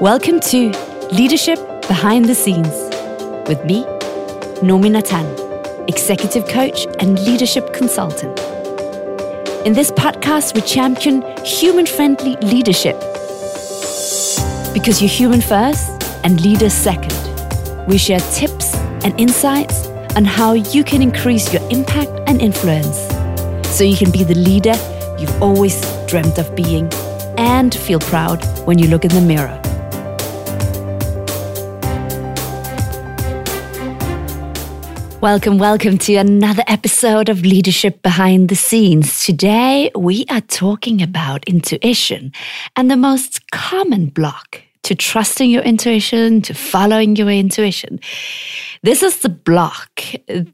Welcome to Leadership Behind the Scenes with me, Nomi Natan, executive coach and leadership consultant. In this podcast, we champion human friendly leadership because you're human first and leader second. We share tips and insights on how you can increase your impact and influence so you can be the leader you've always dreamt of being and feel proud when you look in the mirror. Welcome, welcome to another episode of Leadership Behind the Scenes. Today we are talking about intuition and the most common block to trusting your intuition, to following your intuition. This is the block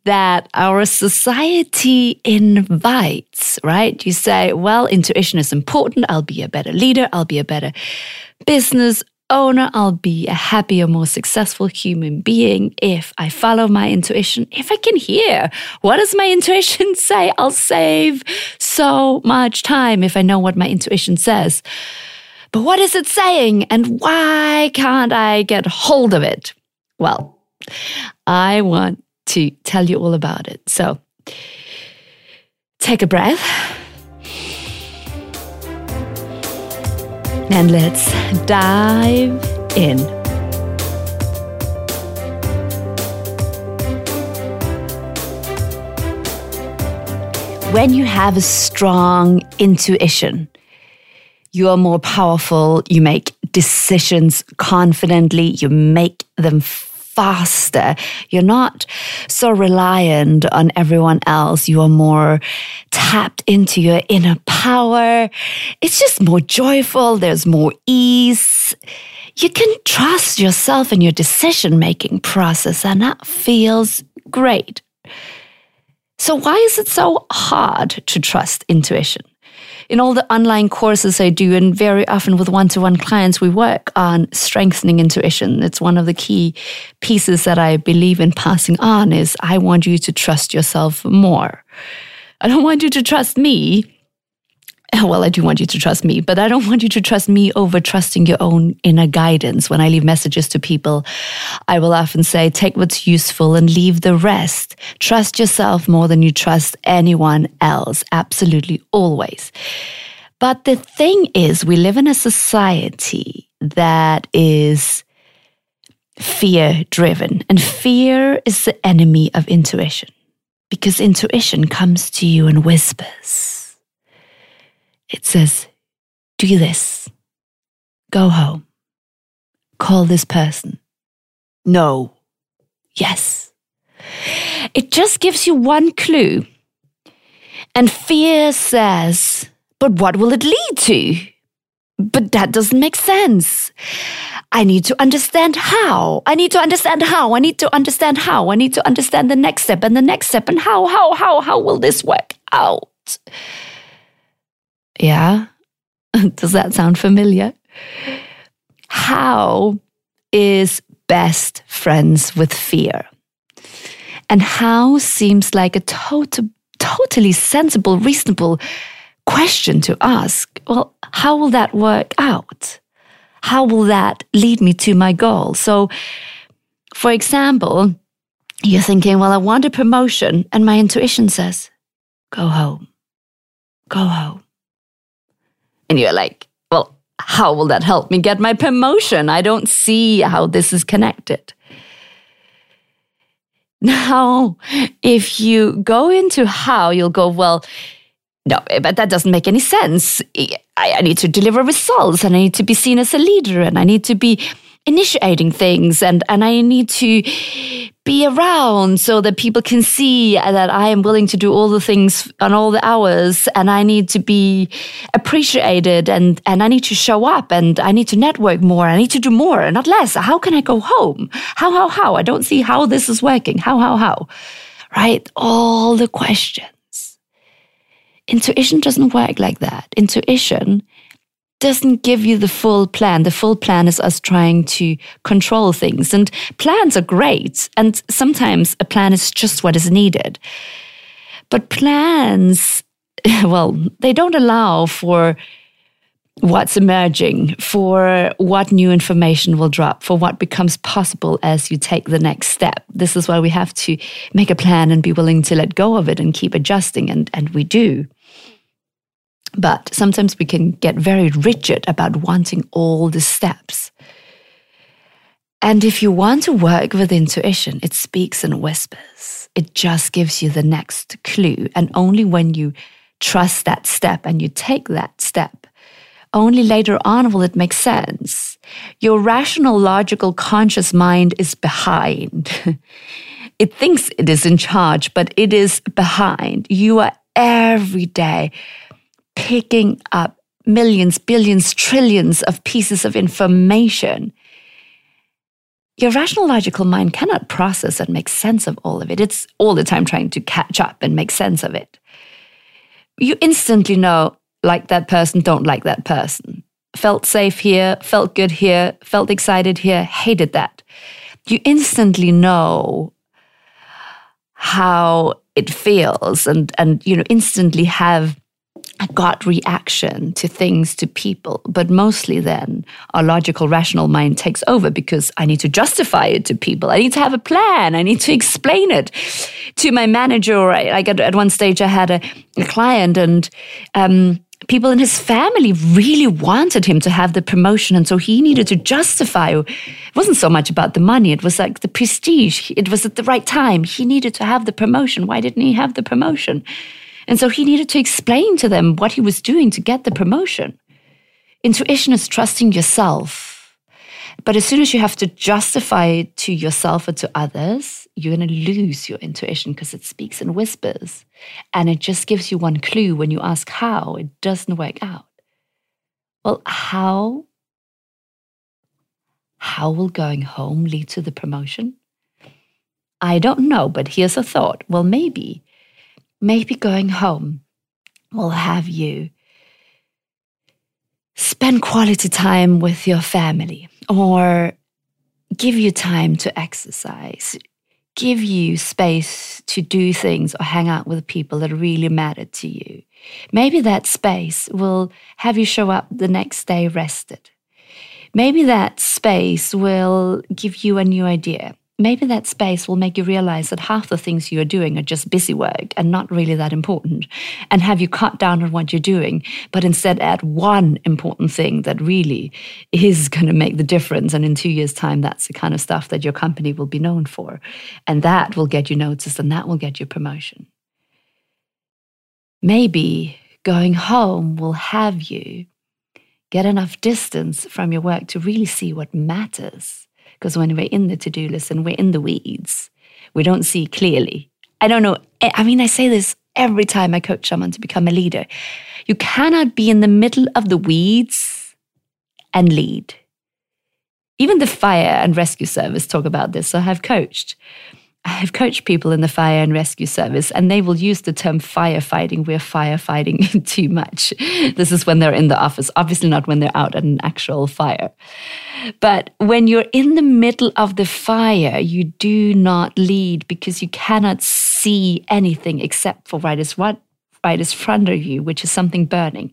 that our society invites, right? You say, well, intuition is important. I'll be a better leader. I'll be a better business owner. I'll be a happier, more successful human being if I follow my intuition. If I can hear what does my intuition say, I'll save so much time if I know what my intuition says. But what is it saying and why can't I get hold of it? Well, I want to tell you all about it. So take a breath. And let's dive in. When you have a strong intuition, you are more powerful. You make decisions confidently. You make them faster. You're not so reliant on everyone else. You are more tapped into your inner power. It's just more joyful. There's more ease. You can trust yourself in your decision making process, and that feels great. So, why is it so hard to trust intuition? In all the online courses I do, and very often with one to one clients, we work on strengthening intuition. It's one of the key pieces that I believe in passing on is I want you to trust yourself more. I don't want you to trust me. Well, I do want you to trust me, but I don't want you to trust me over trusting your own inner guidance. When I leave messages to people, I will often say, take what's useful and leave the rest. Trust yourself more than you trust anyone else. Absolutely, always. But the thing is, we live in a society that is fear driven, and fear is the enemy of intuition because intuition comes to you in whispers. It says, Do this, go home, call this person. No, yes. It just gives you one clue. And fear says, but what will it lead to? But that doesn't make sense. I need to understand how. I need to understand how. I need to understand how. I need to understand the next step and the next step and how, how, how, how will this work out? Yeah? Does that sound familiar? How is best friends with fear? And how seems like a total, totally sensible, reasonable question to ask well, how will that work out? How will that lead me to my goal? So, for example, you're thinking, well, I want a promotion, and my intuition says, go home, go home. And you're like, well, how will that help me get my promotion? I don't see how this is connected. Now, if you go into how, you'll go, well, no, but that doesn't make any sense. I, I, need to deliver results and I need to be seen as a leader and I need to be initiating things and, and I need to be around so that people can see that I am willing to do all the things on all the hours and I need to be appreciated and, and I need to show up and I need to network more. I need to do more not less. How can I go home? How, how, how? I don't see how this is working. How, how, how? Right? All the questions. Intuition doesn't work like that. Intuition doesn't give you the full plan. The full plan is us trying to control things. And plans are great. And sometimes a plan is just what is needed. But plans, well, they don't allow for what's emerging, for what new information will drop, for what becomes possible as you take the next step. This is why we have to make a plan and be willing to let go of it and keep adjusting, and, and we do. But sometimes we can get very rigid about wanting all the steps. And if you want to work with intuition, it speaks in whispers. It just gives you the next clue. And only when you trust that step and you take that step, only later on will it make sense. Your rational, logical, conscious mind is behind. it thinks it is in charge, but it is behind. You are every day picking up millions, billions, trillions of pieces of information. Your rational, logical mind cannot process and make sense of all of it. It's all the time trying to catch up and make sense of it. You instantly know like that person, don't like that person. Felt safe here, felt good here, felt excited here, hated that. You instantly know how it feels and and you know instantly have gut reaction to things, to people. But mostly then our logical, rational mind takes over because I need to justify it to people. I need to have a plan. I need to explain it to my manager. Or I, like at, at one stage, I had a, a client and, um, people in his family really wanted him to have the promotion. And so he needed to justify. It wasn't so much about the money, it was like the prestige. It was at the right time. He needed to have the promotion. Why didn't he have the promotion? And so he needed to explain to them what he was doing to get the promotion. Intuition is trusting yourself. But as soon as you have to justify it to yourself or to others, you're going to lose your intuition because it speaks in whispers. And it just gives you one clue when you ask how, it doesn't work out. Well, how? How will going home lead to the promotion? I don't know, but here's a thought. Well, maybe maybe going home will have you spend quality time with your family or give you time to exercise, give you space to do things or hang out with people that really matter to you. Maybe that space will have you show up the next day rested. Maybe that space will give you a new idea maybe that space will make you realize that half the things you are doing are just busy work and not really that important, and have you cut down on what you're doing, but instead add one important thing that really is going to make the difference. And in two years' time, that's the kind of stuff that your company will be known for. And that will get you noticed and that will get you promotion. Maybe going home will have you get enough distance from your work to really see what matters because when we're in the to do list and we're in the weeds, we don't see clearly. I don't know. Eh, I mean, I say this every time I coach someone to become a leader. You cannot be in the middle of the weeds and lead. Even the fire and rescue service talk about this. So I've coached. I've coached people in the fire and rescue service, and they will use the term firefighting. We're firefighting too much. This is when they're in the office, obviously not when they're out at an actual fire. But when you're in the middle of the fire, you do not lead because you cannot see anything except for right is what right is front of you, which is something burning.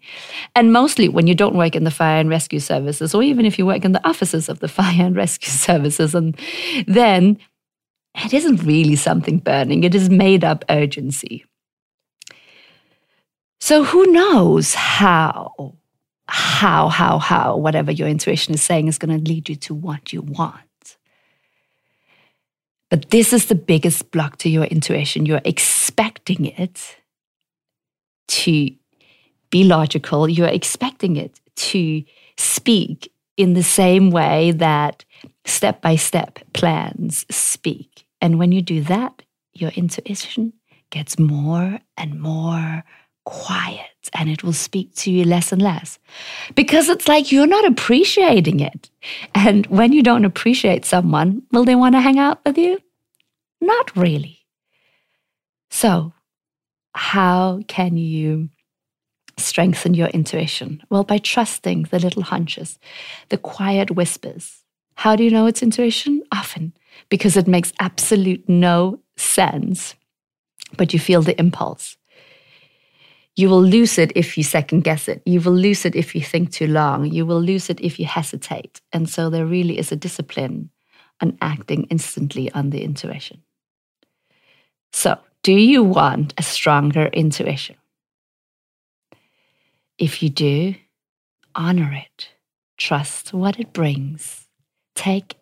And mostly when you don't work in the fire and rescue services, or even if you work in the offices of the fire and rescue services, and then it isn't really something burning, it is made up urgency. So who knows how, how, how, how, whatever your intuition is saying is going to lead you to what you want. But this is the biggest block to your intuition. You're expecting it to be logical, you're expecting it to speak in the same way that step by step plans speak. And when you do that, your intuition gets more and more quiet and it will speak to you less and less because it's like you're not appreciating it. And when you don't appreciate someone, will they want to hang out with you? Not really. So, how can you strengthen your intuition? Well, by trusting the little hunches, the quiet whispers. How do you know it's intuition? Often because it makes absolute no sense, but you feel the impulse. You will lose it if you second guess it. You will lose it if you think too long. You will lose it if you hesitate. And so there really is a discipline on acting instantly on the intuition. So, do you want a stronger intuition? If you do, honor it, trust what it brings, take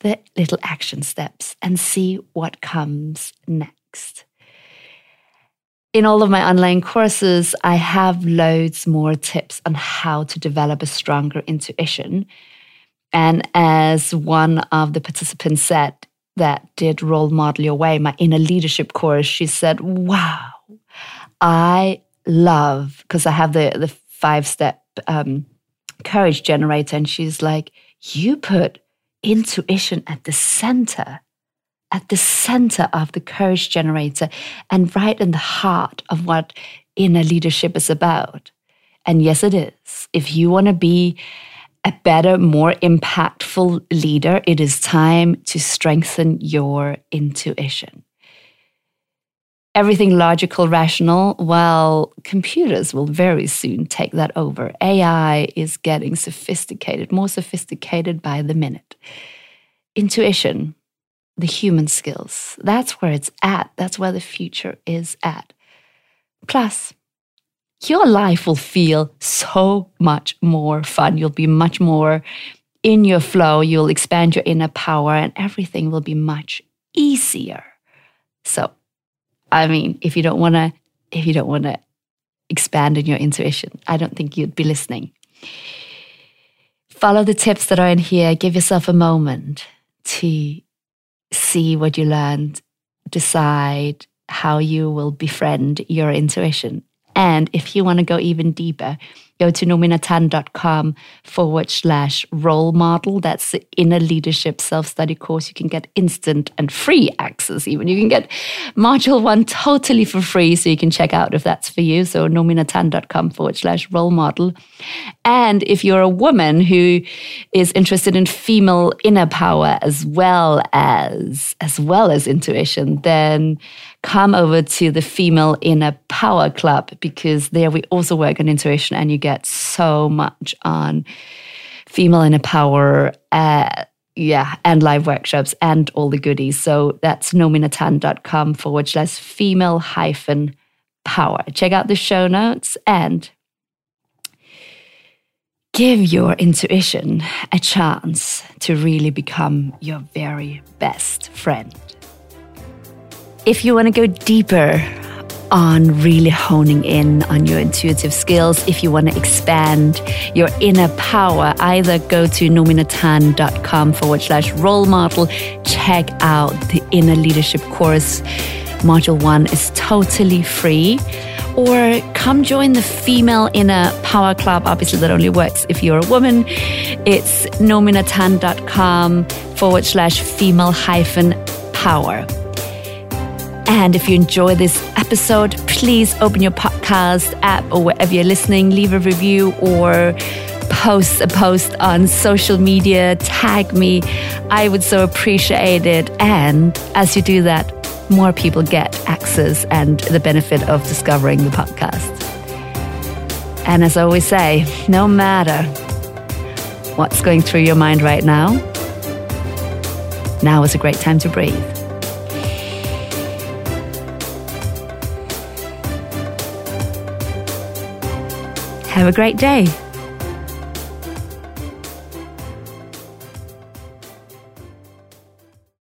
the little action steps and see what comes next. In all of my online courses, I have loads more tips on how to develop a stronger intuition. And as one of the participants said that did Role Model Your Way, my inner leadership course, she said, Wow, I love, because I have the, the five step um, courage generator. And she's like, You put intuition at the center, at the center of the courage generator, and right in the heart of what inner leadership is about. And yes, it is. If you want to be a better, more impactful leader, it is time to strengthen your intuition everything logical, rational, well, computers will very soon take that over. AI is getting sophisticated, more sophisticated by the minute. Intuition, the human skills, that's where it's at. That's where the future is at. Plus, your life will feel so much more fun. You'll be much more in your flow. You'll expand your inner power, and everything will be much easier. So, I mean, if you don't want to, if you don't want to expand in your intuition, I don't think you'd be listening. Follow the tips that are in here. Give yourself a moment to see what you learned, decide how you will befriend your intuition. And if you want to go even deeper, go to nominatan.com forward slash role model. That's the inner leadership self study course. You can get instant and free access, even. You can get module one totally for free, so you can check out if that's for you. So, nominatan.com forward slash role model. And if you're a woman who is interested in female inner power as well as as well as intuition, then come over to the Female Inner Power Club because there we also work on intuition and you get so much on female inner power. Uh, yeah, and live workshops and all the goodies. So that's nominatan.com forward slash female hyphen power. Check out the show notes and give your intuition a chance to really become your very best friend. If you want to go deeper on really honing in on your intuitive skills, if you want to expand your inner power, either go to nominatan.com forward slash role model, check out the inner leadership course. Module one is totally free or come join the female inner power club. Obviously, that only works if you're a woman. It's nominatan.com forward slash female hyphen power. And if you enjoy this episode, please open your podcast app or wherever you're listening, leave a review or post a post on social media, tag me. I would so appreciate it. And as you do that, more people get access and the benefit of discovering the podcast. And as I always say, no matter what's going through your mind right now, now is a great time to breathe. Have a great day.